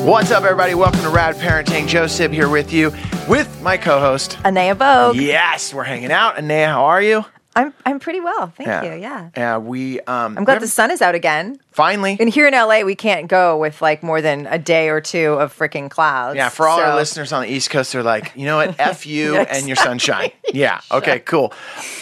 What's up, everybody? Welcome to Rad Parenting. Joe Sib here with you, with my co-host. Anaya Vogue. Yes, we're hanging out. Anaya, how are you? I'm I'm pretty well, thank you. Yeah. Yeah, we. Um, I'm glad the sun is out again. finally. And here in LA, we can't go with like more than a day or two of freaking clouds. Yeah, for all our So- listeners on the East Coast, they're like, you know what? F you Yeah, and your sunshine. Yeah. Okay. Cool.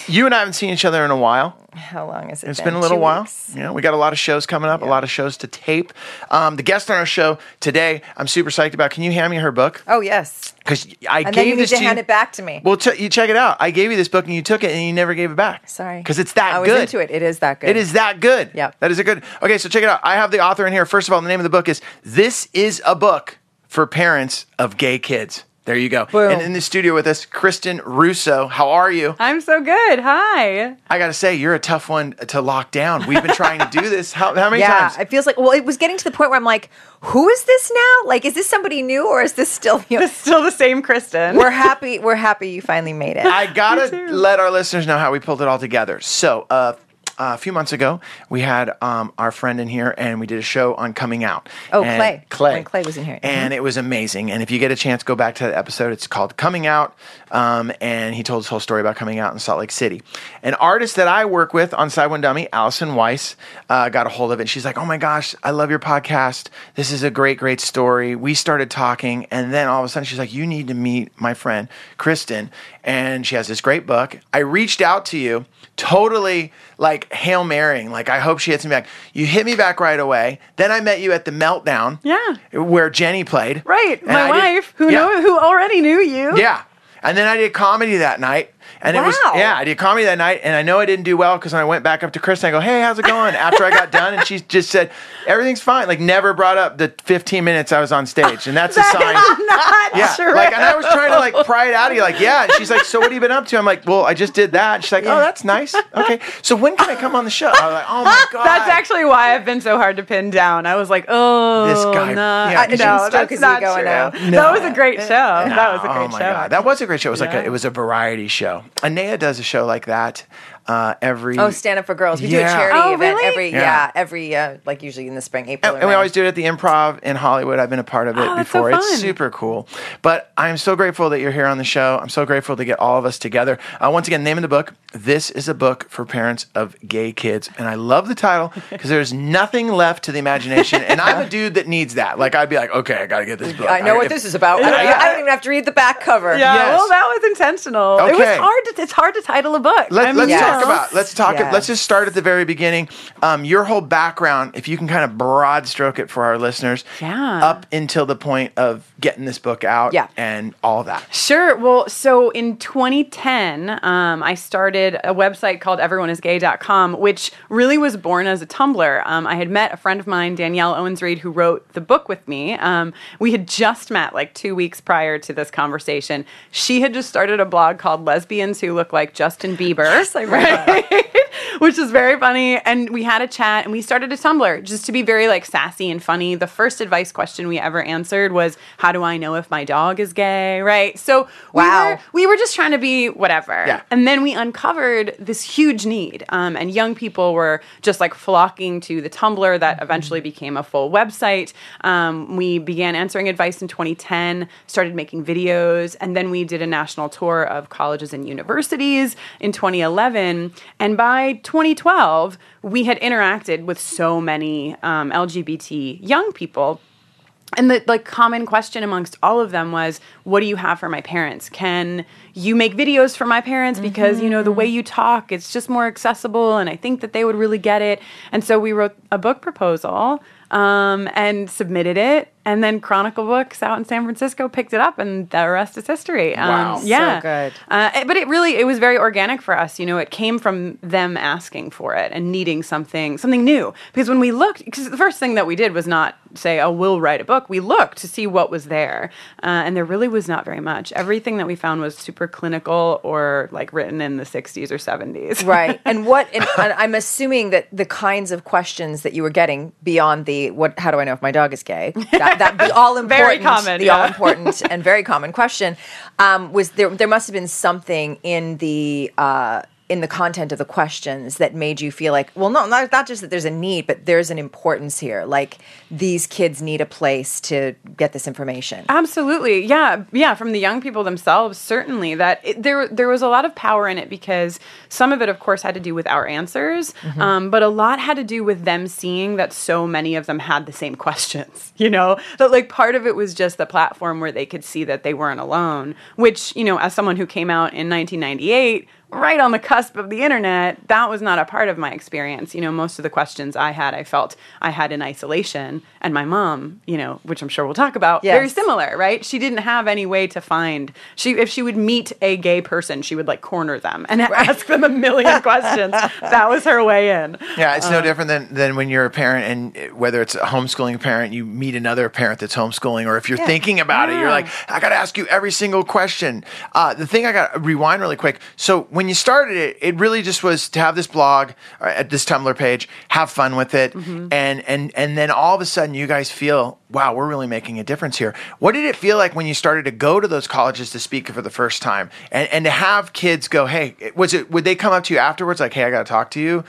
You and I haven't seen each other in a while. How long has it been? It's been? been a little Two while. weeks? You know, we got a lot of shows coming up, a lot of shows to tape. Um, the guest on our show today, I'm super psyched about. Can you hand me her book? Oh yes. Because I And gave then you need to to hand you. it back to me. Well, ch- you check it out. I gave you this book and you took it and you never gave it back. Sorry. Because it's that I was good. into it. It is that good. It is that good. Yep. That is a good. Okay, so check it out. I have the author in here. First of all, the name of the book is This is a Book for Parents of Gay Kids. There you go. Boom. And in the studio with us, Kristin Russo. How are you? I'm so good. Hi. I got to say, you're a tough one to lock down. We've been trying to do this. How, how many times? Yeah, times? it feels like. Well, it was getting to the point where I'm like, who is this now? Like, is this somebody new or is this still you? It's still the same Kristin. we're happy. We're happy you finally made it. I gotta let our listeners know how we pulled it all together. So, uh, a few months ago, we had um, our friend in here, and we did a show on coming out. Oh, And Clay. Clay, When Clay was in here. Mm-hmm. and it was amazing. And if you get a chance, go back to that episode. It's called "Coming Out," um, and he told his whole story about coming out in Salt Lake City. An artist that I work with on SideOneDummy, Allison Weiss, uh, got a hold of it. She's like, "Oh my gosh, I love your podcast. This is a great, great story." We started talking, and then all of a sudden, she's like, "You need to meet my friend Kristin." And she has this great book. I reached out to you, totally like hail marrying. Like, I hope she hits me back. You hit me back right away. Then I met you at the Meltdown, Yeah. where Jenny played. right. My I did- wife, who yeah. know who already knew you. Yeah. And then I did comedy that night. And it was, Wow. yeah, I did comedy that night. And I know I didn't do well because when I went back up to Kristin, I go, hey, how's it going? After I got done. And she just said, everything's fine. Like, never brought up the 15 minutes I was on stage. And that's a sign. Not Yeah. true. Like, and I was trying to like pry it out of you. Like, yeah. And she's like, so what have you been up to? I'm like, well, I just did that. And she's like, oh, that's nice. Okay. So when can I come on the show? I was like, oh my God. That's actually why I've been so hard to pin down. I was like, oh, This guy- No, yeah, I- no, that's not true. now. That was a great show. that was a No, great oh my show. God. That was a great show. It was like a, it was a variety show. Anea does a show like that uh, every. Oh, stand up for girls. We do a charity Oh, event really? every Yeah. yeah, every uh, like usually in the spring, April. And, and we May. always do it at the improv in Hollywood. I've been a part of it Oh, that's so before. it's super cool. But I'm so grateful that you're here on the show. I'm so grateful to get all of us together. Uh, once again, name of the book. This is a book for parents of gay kids. And I love the title because there's nothing left to the imagination. And I'm a dude that needs that. Like, I'd be like, okay, I got to get this book. I know what if- this is about. I, don't, I don't even have to read the back cover. Yeah, Yes. well, that was intentional. It was Okay. hard. To, it's hard to title a book. Let, I let's mean, talk know. about. Let's talk. Yes. Let's just start at the very beginning. Um, your whole background, if you can kind of broad stroke it for our listeners, Yeah. up until the point of getting this book out, Yeah. and all that. Sure. Well, so in 2010, um, I started a website called everyoneisgay.com, which really was born as a Tumblr. Um, I had met a friend of mine, Dannielle Owens-Reid, who wrote the book with me. Um, we had just met like two weeks prior to this conversation. She had just started a blog called Lesbians Who Look Like Justin Bieber. Yes, I read. which is very funny. And we had a chat and we started a Tumblr just to be very like sassy and funny. The first advice question we ever answered was, How do I know if my dog is gay? Right. So we, Wow. were, we were just trying to be whatever. Yeah. And then we uncovered this huge need. Um, and young people were just like flocking to the Tumblr that eventually became a full website. Um, we began answering advice in 2010, started making videos, and then we did a national tour of colleges and universities in 2011. And by 2012, we had interacted with so many um, LGBT young people. And the like common question amongst all of them was what do you have for my parents? Can you make videos for my parents? Because you know the way you talk it's just more accessible and i think that they would really get it. And so we wrote a book proposal um, and submitted it and then chronicle books out in san francisco picked it up and the rest is history um, Wow. yeah So good. uh, it- but it really it was very organic for us you know it came from them asking for it and needing something something new because when we looked because the first thing that we did was not say oh we'll write a book we looked to see what was there uh, and there really was not very much everything that we found was super clinical or like written in the 60s or 70s right. And what? And, and I'm assuming that the kinds of questions that you were getting beyond the what? How do I know if my dog is gay? That, that the all important, Very common, the yeah. all important and very common question um, was there. There must have been something in the. Uh, in the content of the questions that made you feel like, well, no, not, not just that there's a need, but there's an importance here. Like these kids need a place to get this information. Absolutely, yeah, yeah. From the young people themselves, certainly that it, there there was a lot of power in it because some of it, of course, had to do with our answers, Mm-hmm. um, but a lot had to do with them seeing that so many of them had the same questions. You know, that like part of it was just the platform where they could see that they weren't alone. Which you know, as someone who came out in 1998 right on the cusp of the internet, that was not a part of my experience. You know, most of the questions I had, I felt I had in isolation. And my mom, you know, which I'm sure we'll talk about, very similar, right? She didn't have any way to find she if she would meet a gay person, she would like corner them and ask them a million questions. That was her way in. Yeah, it's Uh, no different than, than when you're a parent and whether it's a homeschooling parent, you meet another parent that's homeschooling, or if you're Yeah. thinking about it, you're like, I got to ask you every single question. Uh, the thing I got to rewind really quick. So when you started it, it really just was to have this blog uh, at this Tumblr page, have fun with it, Mm-hmm. and and and then all of a sudden you guys feel, wow, we're really making a difference here. What did it feel like when you started to go to those colleges to speak for the first time, and and to have kids go, hey, was it? Would they come up to you afterwards like, hey, I got to talk to you?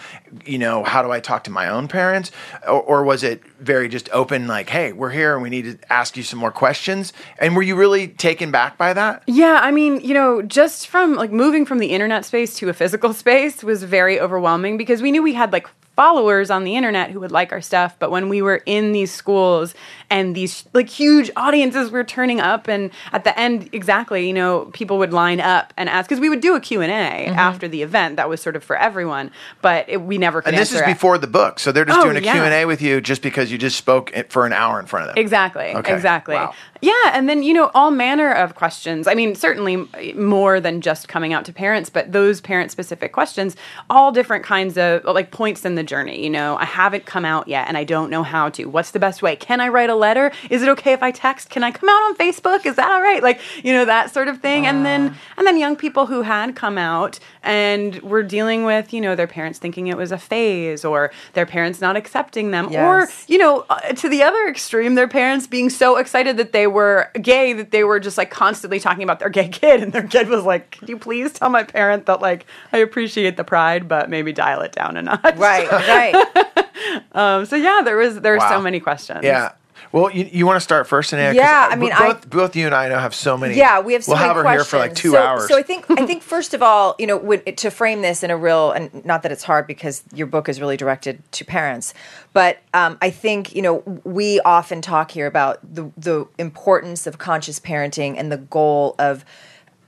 You know, how do I talk to my own parents? Or, or was it very just open, like, hey, we're here and we need to ask you some more questions? And were you really taken back by that? Yeah, I mean, you know, just from like moving from the internet space to a physical space was very overwhelming because we knew we had like followers on the internet who would like our stuff, but when we were in these schools and these like huge audiences were turning up and at the end exactly, you know, people would line up and ask cuz we would do a Q&A Mm-hmm. after the event that was sort of for everyone, but it, we never could And this is answer it. before the book, so they're just Oh, doing a yeah. Q&A with you just because you just spoke for an hour in front of them. Exactly. Okay. Exactly. Wow. Yeah, and then you know all manner of questions. I mean, certainly more than just coming out to parents, but those parent-specific questions, all different kinds of like points in the journey. You know, I haven't come out yet, and I don't know how to. What's the best way? Can I write a letter? Is it okay if I text? Can I come out on Facebook? Is that all right? Like you know that sort of thing. And then and then young people who had come out and were dealing with you know their parents thinking it was a phase or their parents not accepting them or you know, uh, to the other extreme, their parents being so excited that they were gay that they were just like constantly talking about their gay kid, and their kid was like, can you please tell my parent that like I appreciate the pride, but maybe dial it down a notch." Right, right. Um, so yeah, there was there were Wow. so many questions. Yeah. Well, you, you want to start first? 'Cause Yeah, I mean, I- both, both you and I know have so many. Yeah, we have so We'll many have her questions. here for like two so, hours. So I think I think first of all, you know, when, to frame this in a real and not that it's hard because your book is really directed to parents, but um, I think you know we often talk here about the the importance of conscious parenting and the goal of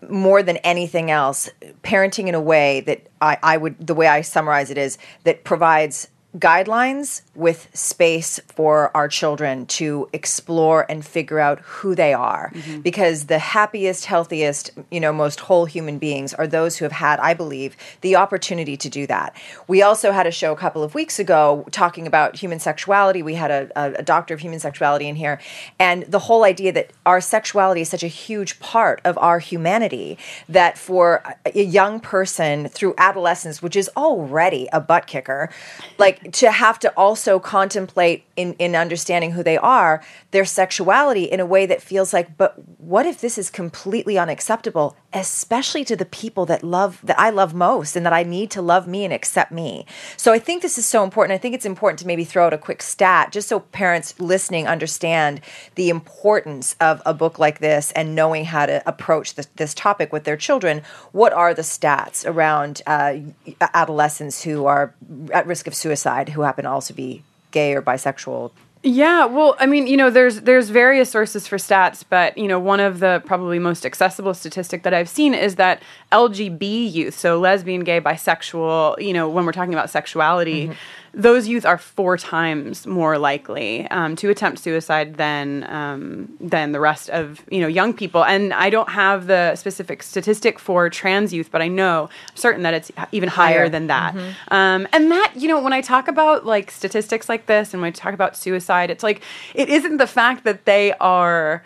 more than anything else, parenting in a way that I, I would the way I summarize it is that provides guidelines with space for our children to explore and figure out who they are. Mm-hmm. Because the happiest healthiest you know most whole human beings are those who have had i believe the opportunity to do that. We also had a show a couple of weeks ago talking about human sexuality. We had a, a, doctor of human sexuality in here. And the whole idea that our sexuality is such a huge part of our humanity that for a young person through adolescence which is already a butt kicker like to have to also contemplate in, in understanding who they are their sexuality in a way that feels like but what if this is completely unacceptable especially to the people that love that i love most and that i need to love me and accept me? So i think this is so important. I think it's important to maybe throw out a quick stat just so parents listening understand the importance of a book like this and knowing how to approach this, this topic with their children. What are the stats around uh, adolescents who are at risk of suicide who happen to also be gay or bisexual? Yeah, well, I mean, you know, there's there's various sources for stats, but you know, one of the probably most accessible statistic that I've seen is that LGB youth, so lesbian, gay, bisexual, you know, when we're talking about sexuality, mm-hmm. Those youth are four times more likely um, to attempt suicide than um, than the rest of you know young people. And I don't have the specific statistic for trans youth, but I know I'm certain that it's even higher, Higher. than that. Um, and that, you know, when I talk about like statistics like this and when I talk about suicide, it's like it isn't the fact that they are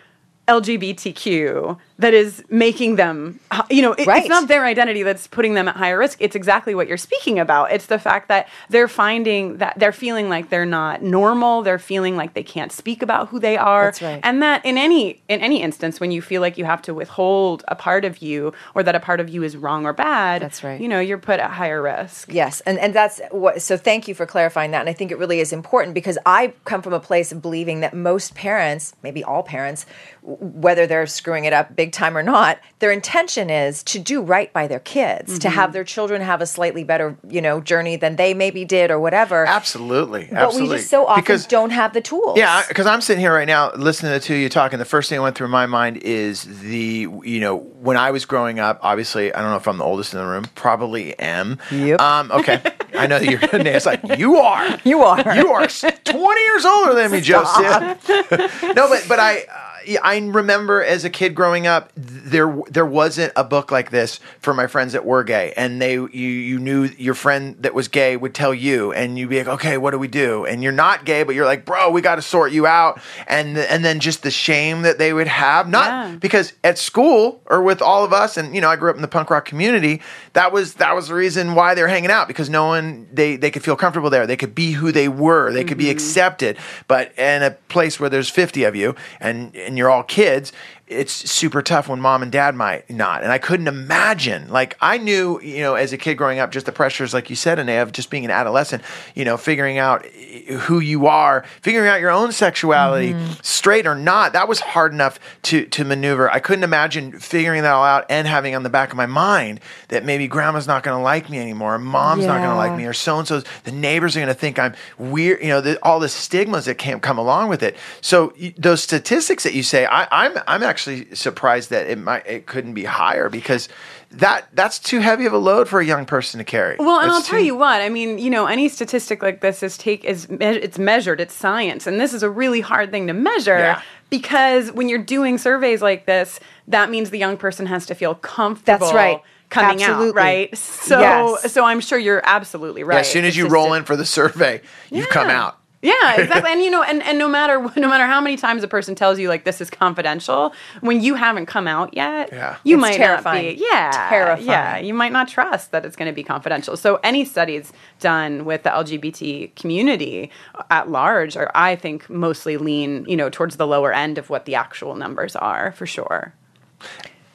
LGBTQ that is making them, you know, it, Right. it's not their identity that's putting them at higher risk. It's exactly what you're speaking about. It's the fact that they're finding that they're feeling like they're not normal. They're feeling like they can't speak about who they are. That's right. And that in any in any instance, when you feel like you have to withhold a part of you or that a part of you is wrong or bad, That's right. You know, you're put at higher risk. Yes, and and that's what. So thank you for clarifying that, and I think it really is important because I come from a place of believing that most parents, maybe all parents, whether they're screwing it up big time or not, their intention is to do right by their kids, to Mm-hmm. have their children have a slightly better, you know, journey than they maybe did or whatever. Absolutely, But absolutely. we just so often because don't have the tools. Yeah, because I'm sitting here right now listening to the two of you talking. The first thing that went through my mind is the you know when I was growing up. Obviously, I don't know if I'm the oldest in the room. Probably am. Yep. Um, okay, I know that you're going to It's like you are. You are. You are 20 years older than me, Joseph. no, but but I. Uh, I remember as a kid growing up, there there wasn't a book like this for my friends that were gay, and they you you knew your friend that was gay would tell you, and you'd be like, okay, what do we do? And you're not gay, but you're like, bro, we got to sort you out, and and then just the shame that they would have, not Yeah. because at school or with all of us, and you know, I grew up in the punk rock community. That was that was the reason why they were hanging out because no one they they could feel comfortable there. They could be who they were. They could be mm-hmm. accepted. But in a place where there's 50 of you and and you're all kids, it's super tough when mom and dad might not. And I couldn't imagine. Like I knew, you know, as a kid growing up, just the pressures, like you said, and of just being an adolescent, you know, figuring out eh, who you are, figuring out your own sexuality, mm-hmm. straight or not. That was hard enough to to maneuver. I couldn't imagine figuring that all out and having on the back of my mind that maybe grandma's not going to like me anymore, or mom's not going to like me, or so and so's. The neighbors are going to think I'm weird. You know, the, all the stigmas that can come along with it. So those statistics that you say, I, I'm I'm actually surprised that it might it couldn't be higher because that that's too heavy of a load for a young person to carry. Well, and That's I'll tell too- you what. I mean, you know, any statistic like this is take is me- it's measured, it's science, and this is a really hard thing to measure Yeah. because when you're doing surveys like this, that means the young person has to feel comfortable. That's right. Coming Absolutely. out, right? So, Yes. so I'm sure you're absolutely right. Yeah, as soon as It's you roll a- in for the survey, you come Yeah. out. Yeah, exactly. and you know, and, and no matter no matter how many times a person tells you like this is confidential, when you haven't come out yet, Yeah. you It's might terrifying. not be. Yeah, Terrifying. Yeah, you might not trust that it's going to be confidential. So any studies done with the LGBT community at large are, I think, mostly lean you know towards the lower end of what the actual numbers are for sure.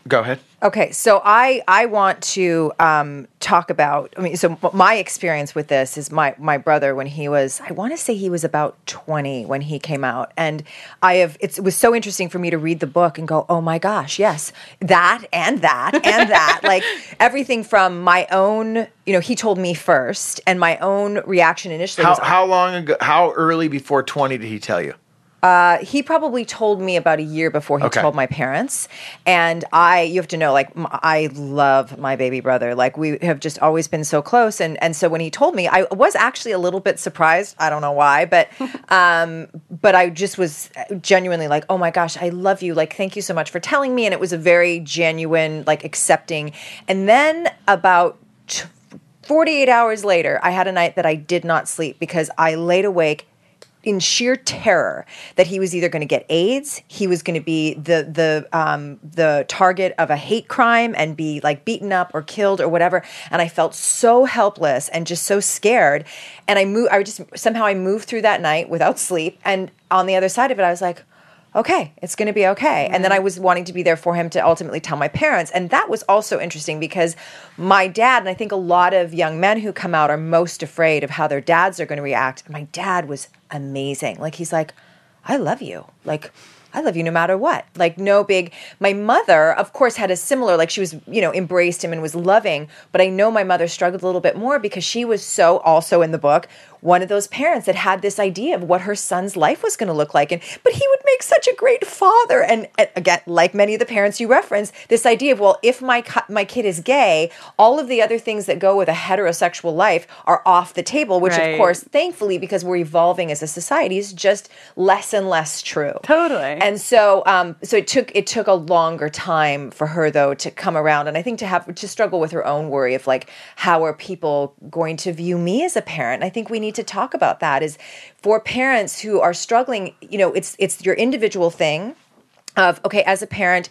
Go ahead. Okay, so I I want to um, talk about. I mean, so my experience with this is my my brother when he was I want to say he was about twenty when he came out, and I have it's, it was so interesting for me to read the book and go, oh my gosh, yes, that and that and that, like everything from my own. You know, he told me first, and my own reaction initially How was how long ago? How early before twenty did he tell you? He probably told me about a year before he Okay. told my parents. And i you have to know like m- i love my baby brother. Like we have just always been so close. And and so when he told me i was actually a little bit surprised. I don't know why but um but i just was genuinely like oh my gosh i love you. Like thank you so much for telling me. And it was a very genuine like accepting. And then about t- 48 hours later i had a night that i did not sleep because i laid awake in sheer terror that he was either going to get AIDS, he was going to be the the um, the target of a hate crime and be like beaten up or killed or whatever. And I felt so helpless and just so scared. And I moved. I just somehow I moved through that night without sleep. And on the other side of it, I was like. Okay, it's going to be okay. And then I was wanting to be there for him to ultimately tell my parents. And that was also interesting because my dad, and I think a lot of young men who come out are most afraid of how their dads are going to react. My dad was amazing. Like, he's like, I love you. Like, I love you no matter what. Like, no big. My mother, of course, had a similar, like, she was, you know, embraced him and was loving. But I know my mother struggled a little bit more because she was so, also in the book, one of those parents that had this idea of what her son's life was going to look like. And, but he would make such a great father. And uh, again, like many of the parents you reference, this idea of, well, if my, my kid is gay, all of the other things that go with a heterosexual life are off the table, which, Right. of course, thankfully, because we're evolving as a society, is just less and less true. Totally. And so, um, so it took it took a longer time for her though to come around, and I think to have to struggle with her own worry of like how are people going to view me as a parent. I think we need to talk about that. Is for parents who are struggling, you know, it's it's your individual thing of okay as a parent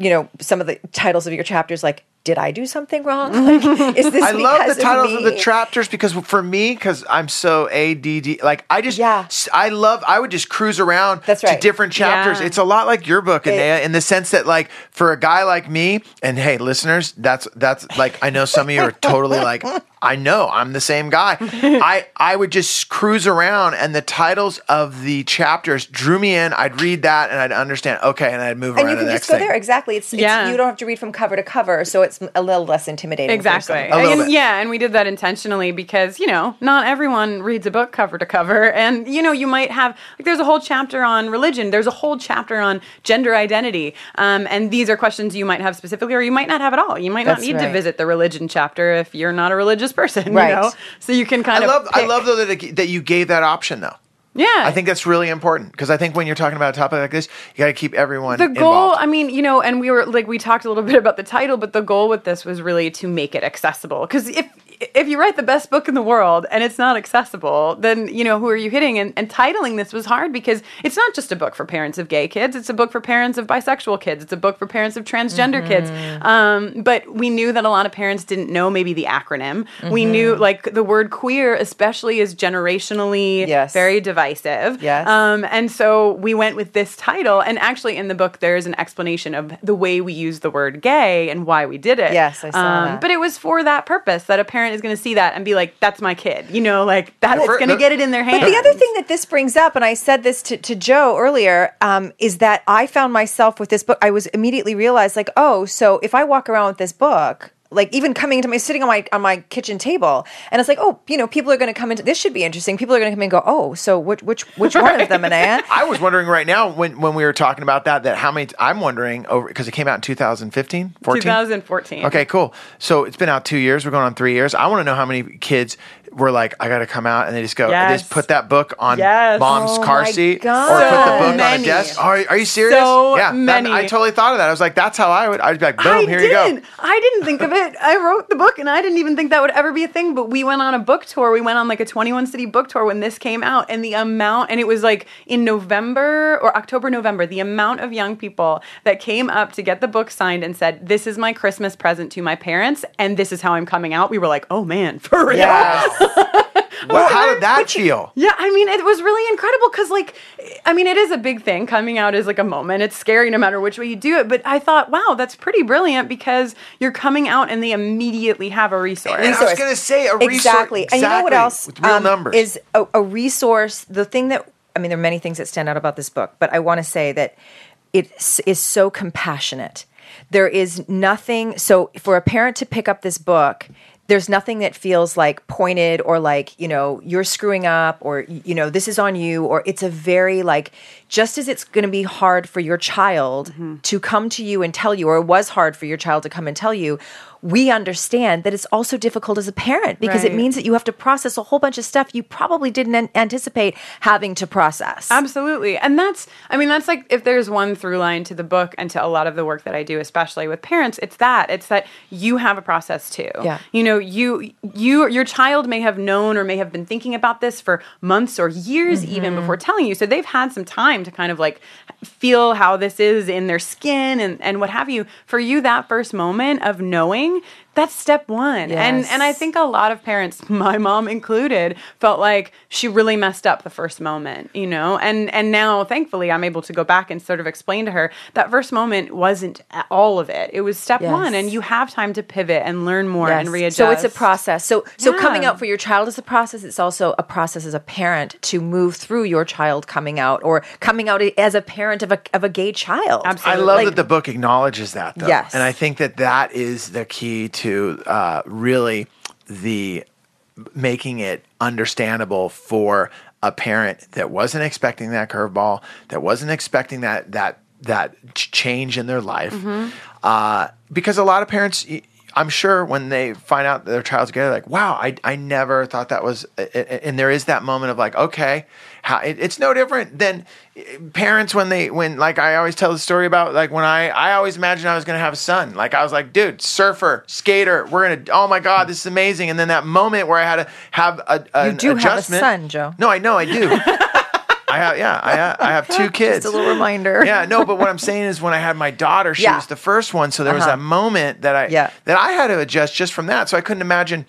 you know, some of the titles of your chapters, like, did I do something wrong? Like, is this I love the titles of, the chapters because for me, because I'm so ADD, like I just, Yeah. I love, I would just cruise around That's to right. different chapters. Yeah. It's a lot like your book, Anea, in the sense that, like, for a guy like me, and hey, listeners, that's that's like I know some of you are totally like, I know I'm the same guy. I I would just cruise around, and the titles of the chapters drew me in. I'd read that, and I'd understand. Okay, and I'd move and around you to can the just go thing. there exactly. It's, it's Yeah. you don't have to read from cover to cover, so it's a little less intimidating. Exactly. A little And, bit. yeah, and we did that intentionally because, you know, not everyone reads a book cover to cover. And, you know, you might have, like, there's a whole chapter on religion, there's a whole chapter on gender identity. Um, and these are questions you might have specifically, or you might not have at all. You might not That's need to visit the religion chapter if you're not a religious person, Right. you know? So you can kind of I of. love, I love though that it, that you gave that option though. Yeah. I think that's really important because I think when you're talking about a topic like this, you got to keep everyone the goal involved. i mean you know and we were like we talked a little bit about the title but the goal with this was really to make it accessible because if if you write the best book in the world and it's not accessible then you know who are you hitting and, and titling this was hard because it's not just a book for parents of gay kids it's a book for parents of bisexual kids it's a book for parents of transgender kids um, but we knew that a lot of parents didn't know maybe the acronym we knew like the word queer especially is generationally Yes. very divisive Yes. um, and so we went with this title. And actually, in the book, there is an explanation of the way we use the word gay and why we did it. Yes, I saw that. Um, But it was for that purpose that a parent is going to see that and be like, that's my kid. You know, like that's going to get it in their hands. But the other thing that this brings up, and I said this to, to Joe earlier, um, is that I found myself with this book. I was immediately realized, like, oh, so if I walk around with this book, like even coming to my sitting on my on my kitchen table, and it's like, oh, you know, people are going to come into this should be interesting. People are going to come in and go, oh, so which which which one of them, Anaya? I was wondering right now when, when we were talking about that that how many I'm wondering over because it came out in 2015 14 2014. okay cool so it's been out two years we're going on three years I want to know how many kids were like I got to come out and they just go they just put that book on Yes. mom's Oh car seat God. or put the So book on a many. desk are, are you serious So yeah that- many. I totally thought of that I was like that's how I would I'd be like boom I here didn't. you go I didn't think of it. I wrote the book and I didn't even think that would ever be a thing. But we went on a book tour. We went on like a 21 city book tour when this came out. And the amount, and it was like in November or October, November, the amount of young people that came up to get the book signed and said, This is my Christmas present to my parents. And this is how I'm coming out. We were like, Oh man, for real. Yes. Well, how did that feel Yeah, I mean, it was really incredible because, like, I mean, it is a big thing. Coming out is like a moment. It's scary no matter which way you do it. But I thought, wow, that's pretty brilliant because you're coming out and they immediately have a resource. And I was going to say a resource exactly. And you know what else with real um, numbers is a, a resource. The thing that I mean, there are many things that stand out about this book, but I want to say that it is so compassionate. There is nothing. So for a parent to pick up this book. There's nothing that feels like pointed or like, you know, you're screwing up or, you know, this is on you or it's a very like, just as it's going to be hard for your child mm-hmm. to come to you and tell you, or it was hard for your child to come and tell you, we understand that it's also difficult as a parent because it means that you have to process a whole bunch of stuff you probably didn't an- anticipate having to process. Absolutely. And that's, I mean, that's like if there's one through line to the book and to a lot of the work that I do, especially with parents, it's that. It's that you have a process too. Yeah. You know, you, you, your child may have known or may have been thinking about this for months or years even Mm-hmm. before telling you. So they've had some time to kind of like feel how this is in their skin and, and what have you. For you, that first moment of knowing, that's step one. And, Yes. and I think a lot of parents, my mom included, felt like she really messed up the first moment, you know? And and now thankfully I'm able to go back and sort of explain to her that first moment wasn't all of it. It was step Yes. 1 and you have time to pivot and learn more Yes. and readjust. So it's a process. So so Yeah. coming out for your child is a process. It's also a process as a parent to move through your child coming out or coming out as a parent of a of a gay child. I love Like- that the book acknowledges that, though. Yes. And I think that that is the key to uh, really the making it understandable for a parent that wasn't expecting that curveball, that wasn't expecting that that that change in their life. Uh, because a lot of parents. I'm sure when they find out that their child's gay, like, wow, I, I never thought that was, and there is that moment of like, okay, how, it, it's no different than eh, parents when they, when like I always tell the story about like when I, I always imagined I was going to have a son. Like I was like, dude, surfer, skater, we're going to, oh my God, this is amazing. And then that moment where I had to have a, an You do have a adjustment. son, Joe. No, I know I do. I have, yeah, I have, I have two kids. Just a little reminder. Yeah, no, but what I'm saying is when I had my daughter, she Yeah. was the first one, so there was Uh-huh. that moment that I Yeah. that I had to adjust just from that. So I couldn't imagine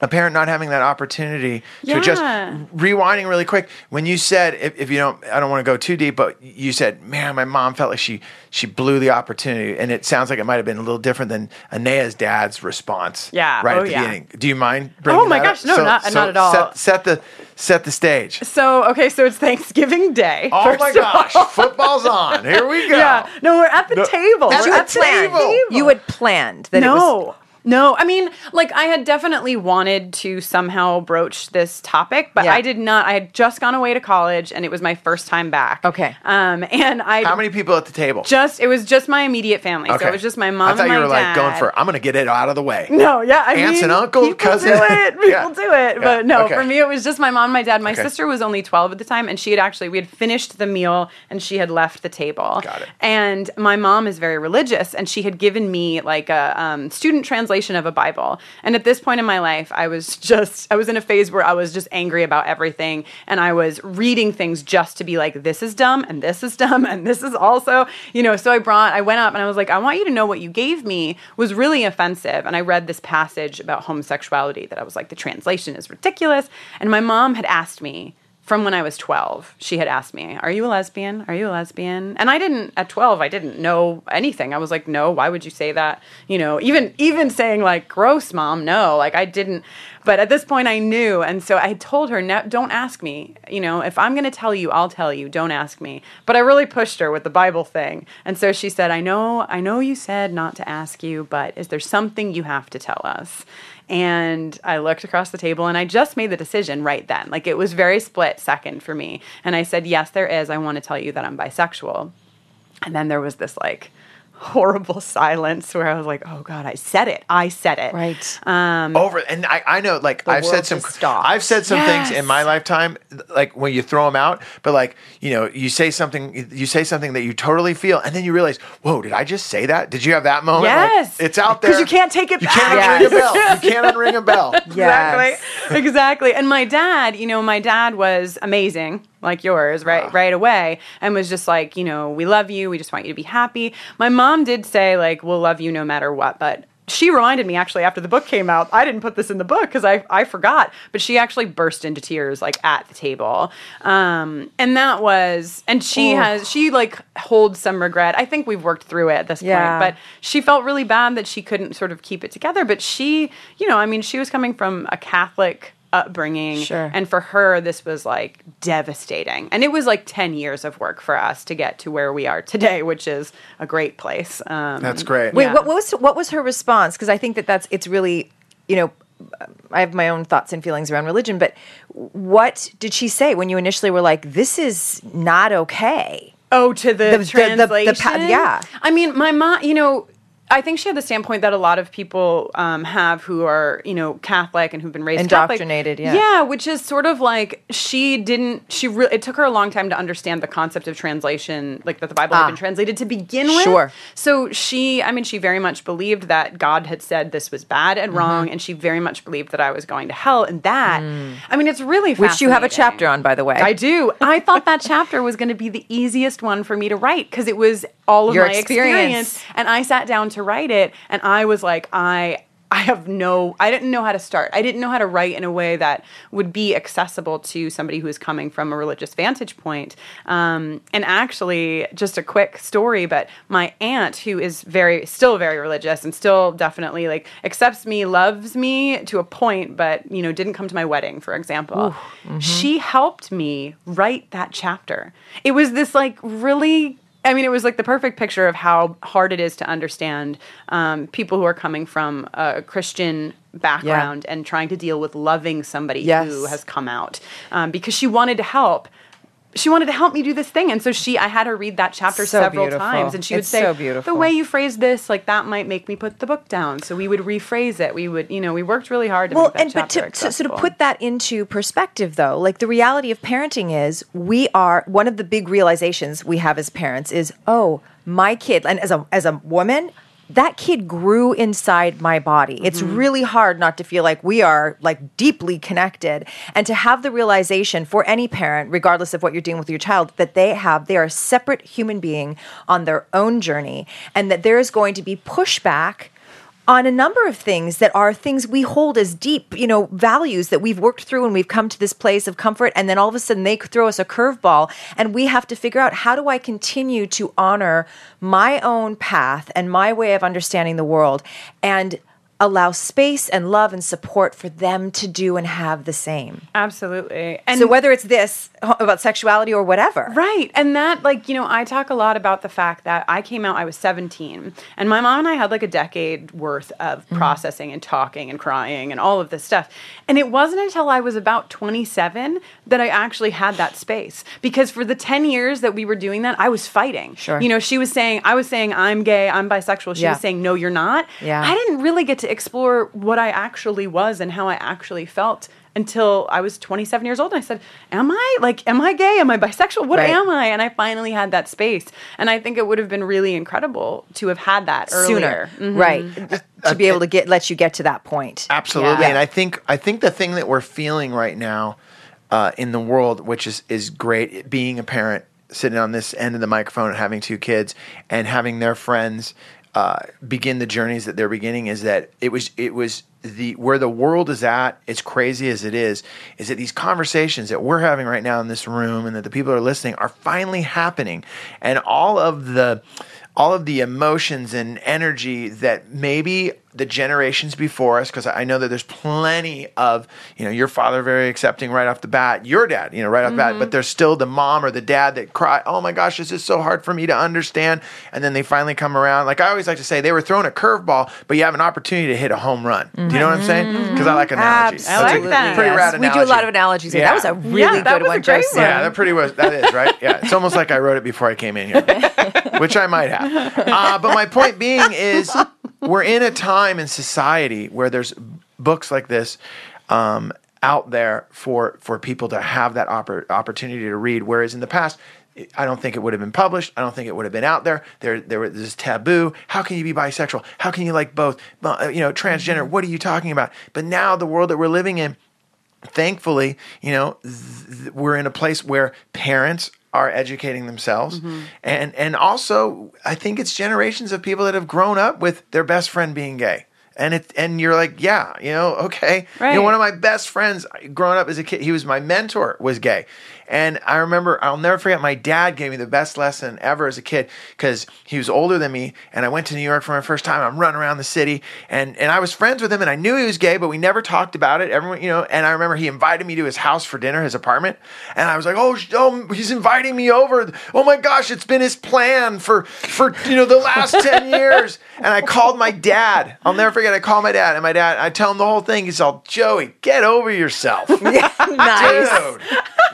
a parent not having that opportunity to adjust. Yeah. Rewinding really quick, when you said if, if you don't, I don't want to go too deep, but you said, "Man, my mom felt like she she blew the opportunity," and it sounds like it might have been a little different than Anea's dad's response. Yeah. Oh, right Oh, at the yeah. beginning. Do you mind? bringing Oh my that up? gosh, no, not- not at all. Set, set the set the stage. So okay, so it's Thanksgiving Day. Oh my gosh, football's on. Here we go. Yeah, no, we're at the No. table. But We're you at had the planned. table. You had planned that it was. no. No, I mean, like I had definitely wanted to somehow broach this topic, but Yeah. I did not. I had just gone away to college, and it was my first time back. Okay. um, and I How many people at the table? just it was just my immediate family, so it was just my mom. I thought and my you were like going for. I'm going to get it out of the way. No, yeah, I Aunts mean, and uncles, cousins. people cousins. do it. People Yeah. do it, Yeah, but no, okay. for me it was just my mom, and my dad. My Okay. sister was only twelve at the time, and she had actually we had finished the meal, and she had left the table. Got it. And my mom is very religious, and she had given me like a um, student translation of a Bible. And at this point in my life, I was just I was in a phase where I was just angry about everything, and I was reading things just to be like, this is dumb, and this is dumb, and this is also, you know. So I brought, I went up, and I was like, I want you to know what you gave me was really offensive, and I read this passage about homosexuality that I was like, the translation is ridiculous, and my mom had asked me from when I was 12. She had asked me, Are you a lesbian? Are you a lesbian? And I didn't, at 12, I didn't know anything. I was like, No, why would you say that? You know, even, even saying like, Gross, mom, no, like I didn't. But at this point, I knew. And so I told her, Don't ask me. You know, if I'm going to tell you, I'll tell you. Don't ask me. But I really pushed her with the Bible thing. And so she said, I know, I know you said not to ask you, but is there something you have to tell us? And I looked across the table and I just made the decision right then. Like it was very split second for me. And I said, Yes, there is. I want to tell you that I'm bisexual. And then there was this like horrible silence where I was like, Oh God, I said it. I said it. Right. Um, over and I, I know like I've said some just. I've said some things in my lifetime like when you throw them out but like you know you say something you say something that you totally feel and then you realize whoa did I just say that did you have that moment Like, Yes. it's out there 'Cause you can't take it you back. can't Yes. unring a bell you can't unring a bell Yes. Exactly. exactly. And my dad, you know, my dad was amazing, like yours, right right away, and was just like, you know, we love you, we just want you to be happy. My mom did say like, we'll love you no matter what, but she reminded me actually after the book came out. I didn't put this in the book because I, I forgot, but she actually burst into tears like at the table. Um, and that was, and she Oof. has, she like holds some regret. I think we've worked through it at this Yeah. point, but she felt really bad that she couldn't sort of keep it together. But she, you know, I mean, she was coming from a Catholic upbringing. Sure. And for her, this was like devastating. And it was like 10 years of work for us to get to where we are today, which is a great place. Um, that's great Wait, Yeah. what, what was what was her response? Because I think that that's it's really, you know, I have my own thoughts and feelings around religion, but what did she say when you initially were like, "This is not okay"? Oh, to the, The- the- the- the translation. pa- yeah. I mean, my mom. You know, I think she had the standpoint that a lot of people um, have who are, you know, Catholic and who've been raised Catholic. Indoctrinated, yeah. Yeah, which is sort of like she didn't. She re- it took her a long time to understand the concept of translation, like that the Bible Ah. had been translated to begin with. Sure. So she, I mean, she very much believed that God had said this was bad and Mm-hmm. wrong, and she very much believed that I was going to hell. And that, I mean, it's really Mm. Which you have a chapter on, by the way. I do. I thought that chapter was going to be the easiest one for me to write because it was all of Your my experience. experience. And I sat down to write it, and I was like, I. I have no, I didn't know how to start. I didn't know how to write in a way that would be accessible to somebody who is coming from a religious vantage point. Um, and actually, just a quick story, but my aunt, who is very, still very religious and still definitely like accepts me, loves me to a point, but, you know, didn't come to my wedding, for example, she helped me write that chapter. It was this like really I mean, it was like the perfect picture of how hard it is to understand um, people who are coming from a Christian background and trying to deal with loving somebody Yes. who has come out um, because she wanted to help. She wanted to help me do this thing, and so she. I had her read that chapter So several beautiful. times, and she It's would say, so. "The way you phrase this, like that, might make me put the book down." So we would rephrase it. We would, you know, we worked really hard to well, make that and but to, to sort of put that into perspective, though, like the reality of parenting is, we are one of the big realizations we have as parents is, oh, my kid, and as a as a woman, that kid grew inside my body. It's mm-hmm. really hard not to feel like we are like deeply connected and to have the realization for any parent, regardless of what you're doing with your child, that they have, they are a separate human being on their own journey and that there is going to be pushback on a number of things that are things we hold as deep, you know, values that we've worked through and we've come to this place of comfort. And then all of a sudden they throw us a curveball and we have to figure out how do I continue to honor my own path and my way of understanding the world and allow space and love and support for them to do and have the same. Absolutely. And so whether it's this about sexuality or whatever. Right. And that, like, you know, I talk a lot about the fact that I came out, I was 17, and my mom and I had like a decade worth of mm-hmm. processing and talking and crying and all of this stuff. And it wasn't until I was about 27 that I actually had that space. Because for the 10 years that we were doing that, I was fighting. Sure. You know, she was saying, I was saying, I'm gay, I'm bisexual. She Yeah. was saying, no, you're not. Yeah. I didn't really get to explore what I actually was and how I actually felt until I was 27 years old. And I said, Am I like, am I gay? Am I bisexual? What Right. am I? And I finally had that space. And I think it would have been really incredible to have had that earlier. Sooner, Mhm. right? To be able to get let you get to that point. Absolutely, Yeah. and I think I think the thing that we're feeling right now uh, in the world, which is is great, being a parent, sitting on this end of the microphone and having two kids, and having their friends uh, begin the journeys that they're beginning, is that it was it was the where the world is at, as crazy as it is, is that these conversations that we're having right now in this room and that the people are listening are finally happening, and all of the all of the emotions and energy that maybe the generations before us, because I know that there's plenty of, you know, your father very accepting right off the bat, your dad, you know, right off the bat, but mm-hmm. there's still the mom or the dad that cry, oh my gosh, this is so hard for me to understand. And then they finally come around. Like I always like to say, they were throwing a curveball, but you have an opportunity to hit a home run. Do you know what I'm saying? Mm-hmm. Because I like mm-hmm. analogies. I like That's a that. Pretty Yes. rad We do a lot of analogies. here. Yeah. That was a really Yeah, that good was a one, great one. Yeah, that pretty was that is right. Yeah, it's almost like I wrote it before I came in here, which I might have. Uh, but my point being is, we're in a time in society where there's books like this um, out there for for people to have that oppor- opportunity to read. Whereas in the past. I don't think it would have been published. I don't think it would have been out there. There, there was this taboo. How can you be bisexual? How can you like both? Uh, You know, transgender. What are you talking about? But now the world that we're living in, thankfully, you know, th- we're in a place where parents are educating themselves, mm-hmm. and and also I think it's generations of people that have grown up with their best friend being gay. And it, and you're like, yeah, you know, okay. You know, one of my best friends growing up as a kid, he was my mentor, was gay. And I remember, I'll never forget, my dad gave me the best lesson ever as a kid because he was older than me. And I went to New York for my first time. I'm running around the city and, and I was friends with him and I knew he was gay, but we never talked about it. Everyone, you know, and I remember he invited me to his house for dinner, his apartment. And I was like, oh, oh he's inviting me over. Oh my gosh, it's been his plan for, for, you know, the last 10 years. And I called my dad. I'll never forget. I called my dad and my dad, I tell him the whole thing. He's all, Joey, get over yourself. nice. Dude,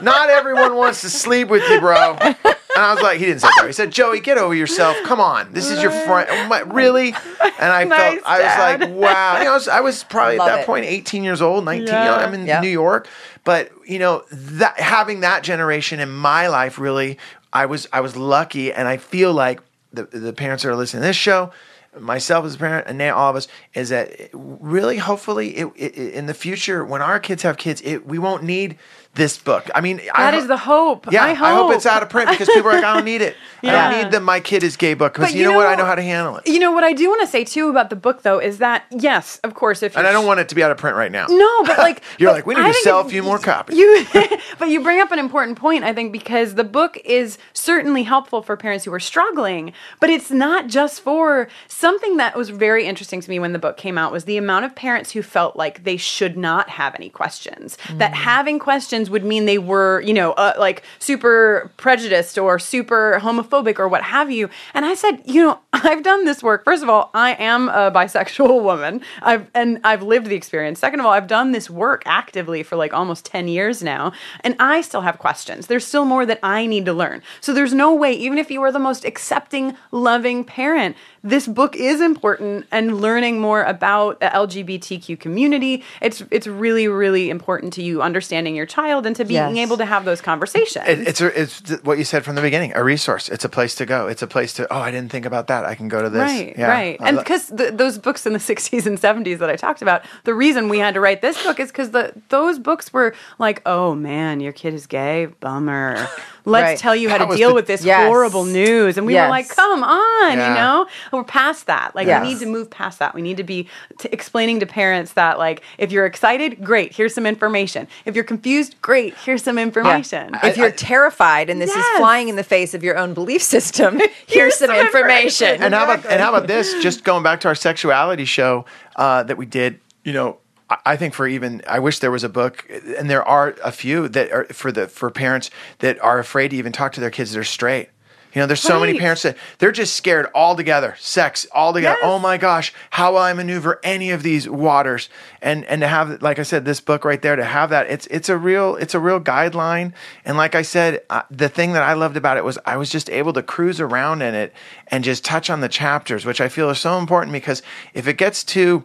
not everyone wants to sleep with you, bro. And I was like, he didn't say bro. He said, Joey, get over yourself. Come on. This is your friend. I'm like, Really? And I Nice, felt, I was like, wow. You know, I was, I was probably Love at that it. point 18 years old, 19. You know, Yeah. I'm in Yep. New York. But, you know, that having that generation in my life really, I was, I was lucky. And I feel like the, the parents that are listening to this show, myself as a parent and now all of us is that really hopefully it, it, in the future when our kids have kids it, we won't need this book i mean I That ho- is the hope. yeah I I hope. hope. it's out of print because people are like i don't need it i don't need the my kid is gay book because you, you know, what i know- how to handle it You know what I do want to say too about the book though is that yes, of course, if and i don't want it to be out of print right now No, but like You're but like, we need I to sell a few more copies. You, but you bring up an important point, I think, because the book is certainly helpful for parents who are struggling, but it's not just for something that was very interesting to me when the book came out was the amount of parents who felt like they should not have any questions. That mm. having questions would mean they were, you know, uh, like super prejudiced or super homophobic or what have you. And I said, you know, I've done this work. First of all, I am a bisexual woman. I've and I've lived the experience. Second of all, I've done this work actively for like almost 10 years now, and I still have questions. There's still more that I need to learn. So there's no way even if you are the most accepting, loving parent, this book is important and learning more about the LGBTQ community. It's it's really really important to you understanding your child and to being Yes. able to have those conversations. It, it's a, it's what you said from the beginning. A resource. It's a place to go. It's a place to. Oh, I didn't think about that. I can go to this. Right, Yeah. right. I And lo- because those books in the 60s and 70s that I talked about, the reason we had to write this book is because the those books were like, oh man, your kid is gay, bummer. Let's Right. tell you how That to deal the- with this Yes. horrible news. And we Yes. were like, come on, Yeah. you know? We're past that. Like, Yes. we need to move past that. We need to be t- explaining to parents that, like, if you're excited, great, here's some information. If you're confused, great, here's some information. if you're terrified and this is flying in the face of your own belief system, here's, Here's some some information. information. and how about and how about this? Just going back to our sexuality show uh, that we did. You know, I, think for even I wish there was a book, and there are a few that are for the for parents that are afraid to even talk to their kids that are straight. You know, there's so many parents that they're just scared altogether. Sex altogether. Yes. Oh my gosh, how will I maneuver any of these waters? And and to have, like I said, this book right there to have that, it's it's a real it's a real guideline. And like I said, uh, the thing that I loved about it was I was just able to cruise around in it and just touch on the chapters, which I feel is so important because if it gets too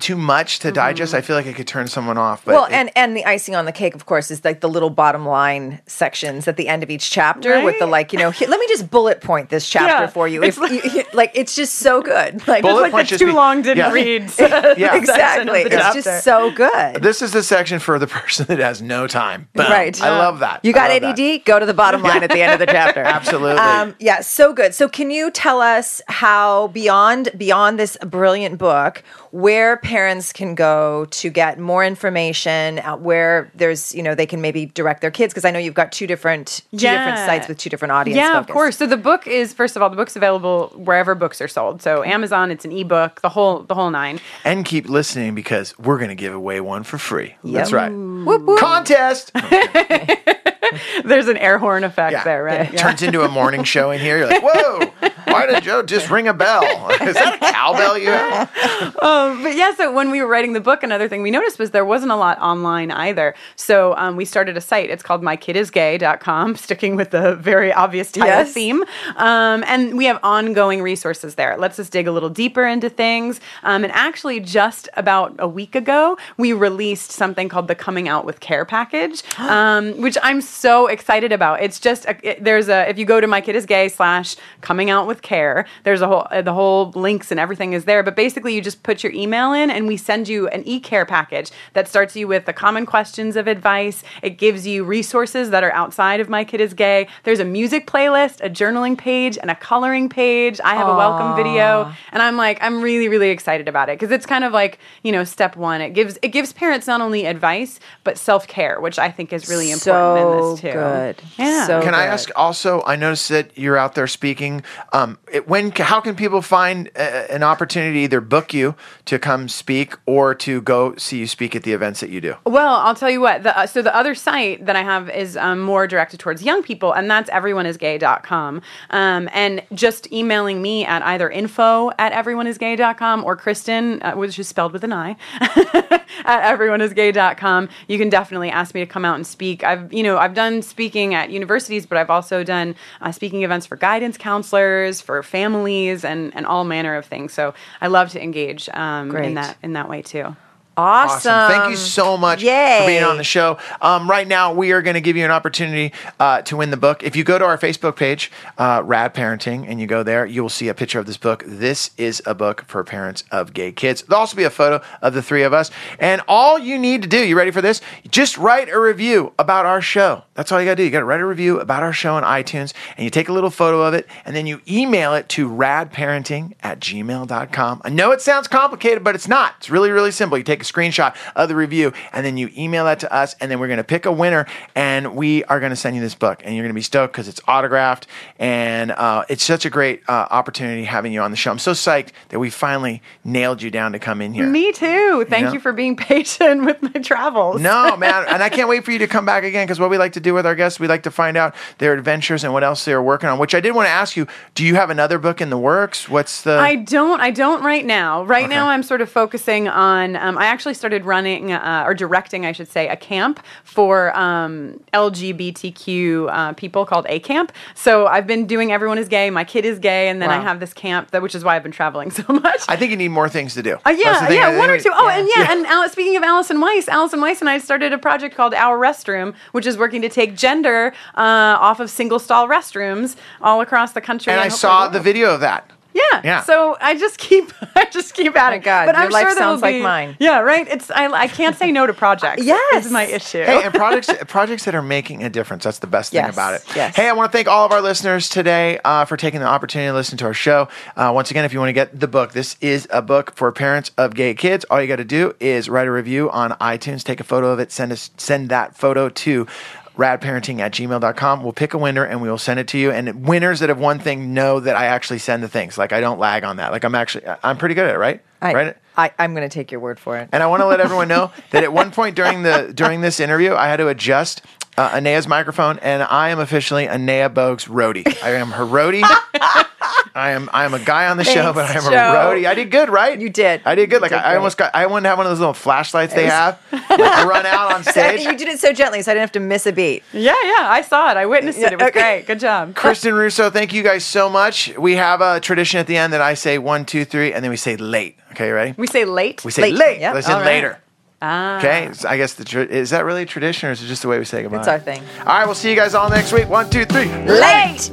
too much to digest, I feel like it could turn someone off. But well, it- and and the icing on the cake, of course, is like the little bottom line sections at the end of each chapter with the like, you know, here, let me just bullet point this chapter Yeah. for you. It's If you, like, it's just so good. Like, Bullet like points the just too be- long didn't yeah. read. Yeah. exactly. It's chapter. just so good. this is the section for the person that has no time. Boom. Right. I love that. You got love that. ADD? Go to the bottom line at the end of the chapter. Absolutely. Um, yeah, so good. So, can you tell us how beyond beyond this brilliant book, where parents can go to get more information? Where there's you know they can maybe direct their kids because I know you've got two different two different sites with two different audiences. Yeah, of course. So the book is first of all, the book's available wherever books are sold. So Amazon, it's an ebook, the whole the whole nine. and keep listening because we're going to give away one for free. That's right. Whoop, whoop. Contest. There's an air horn effect Yeah. there, right? It Turns into a morning show in here. You're like, whoa, why did Joe just ring a bell? Is that a cowbell you have? Um, but yeah, so when we were writing the book, another thing we noticed was there wasn't a lot online either. So um, we started a site. It's called mykidisgay.com, sticking with the very obvious title Yes. theme. Um, and we have ongoing resources there. It lets us dig a little deeper into things. Um, and actually, just about a week ago, we released something called the Coming Out with Care package, um, which I'm so excited about. It's just a, it- there's a if you go to my kid is gay slash coming out with care, there's a whole uh, the whole links and everything is there. But basically, you just put your email in, and we send you an e care package that starts you with the common questions of advice. It gives you resources that are outside of my kid is gay. There's a music playlist, a journaling page, and a coloring page. I have a welcome video, and I'm like I'm really really excited about it because it's kind of like you know step one. It gives it gives parents not only advice but self care, which I think is really important in So this too. good. Yeah. So Can I ask also? I noticed that you're out there speaking. Um, it, when? How can people find uh, an opportunity to either book you to come speak or to go see you speak at the events that you do? Well, I'll tell you what. The, uh, so the other site that I have is um, more directed towards young people, and that's everyoneisgay.com. Um, and just emailing me at either info at everyoneisgay.com or Kristin, uh, which is spelled with an I, at everyoneisgay.com. You can definitely ask me to come out and speak. I've, you know, I've done speaking at universities, but I've also done uh, speaking events for guidance counselors, for families, and, and all manner of things. So I love to engage um, in that in that way too. Awesome. Thank you so much Yay. for being on the show. Um, right now, we are going to give you an opportunity uh, to win the book. If you go to our Facebook page, uh, Rad Parenting, and you go there, you will see a picture of this book. This is a book for parents of gay kids. There'll also be a photo of the three of us. And all you need to do, you ready for this? Just write a review about our show. That's all you got to do. You got to write a review about our show on iTunes, and you take a little photo of it, and then you email it to radparenting at gmail.com. I know it sounds complicated, but it's not. It's really, really simple. You take a screenshot of the review, and then you email that to us, and then we're going to pick a winner, and we are going to send you this book, and you're going to be stoked because it's autographed, and uh, it's such a great uh, opportunity having you on the show. I'm so psyched that we finally nailed you down to come in here. Me too. Thank know? you for being patient with my travels. No, man. And I can't wait for you to come back again because what we like to do with our guests, we like to find out their adventures and what else they're working on. Which I did want to ask you do you have another book in the works? What's the. I don't. I don't right now. Right Okay. now, I'm sort of focusing on. Um, I actually actually started running uh, or directing, I should say, a camp for um, LGBTQ uh, people called A Camp. So I've been doing Everyone is Gay, My Kid is Gay, and then I have this camp that, which is why I've been traveling so much. I think you need more things to do. Uh, yeah. Yeah, one or two. Oh, yeah. and yeah, and Al- speaking of Allison Weiss, Allison Weiss and I started a project called Our Restroom, which is working to take gender uh, off of single stall restrooms all across the country. And I saw the video of that. Yeah. Yeah. So I just keep, I just keep at my it. God, but your I'm life sure there sounds will like be- mine. Yeah, right. It's I, I can't say no to projects. Yes. is my issue. Hey, and projects projects that are making a difference. That's the best thing Yes, about it. yes. Hey, I want to thank all of our listeners today uh, for taking the opportunity to listen to our show. Uh, once again, if you want to get the book, this is a book for parents of gay kids. All you got to do is write a review on iTunes, take a photo of it, send us send that photo to radparenting at gmail.com. We'll pick a winner and we will send it to you. And winners that have won thing know that I actually send the things. Like I don't lag on that. Like I'm actually I'm pretty good at it, right? I, right? I, I'm going to take your word for it. And I want to let everyone know that at one point during the during this interview, I had to adjust uh, Anea's microphone, and I am officially Anea Bogue's roadie. I am her roadie. I am I am a guy on the show, but I am a roadie. I did good, right? You did. I did good. You Like did I, I almost got. I wanted to have one of those little flashlights they have, like, run out on stage. you did it so gently, so I didn't have to miss a beat. Yeah, yeah. I saw it. I witnessed it. It was okay. great. Good job. Kristin Russo, thank you guys so much. We have a tradition at the end that I say one, two, three, and then we say late. Okay, you ready? We say late. We say late. Late. Yep. Listen All right. later. Ah. Okay, so I guess the tra- is that really a tradition or is it just the way we say goodbye? It's our thing. All right, we'll see you guys all next week. One, two, three. Late.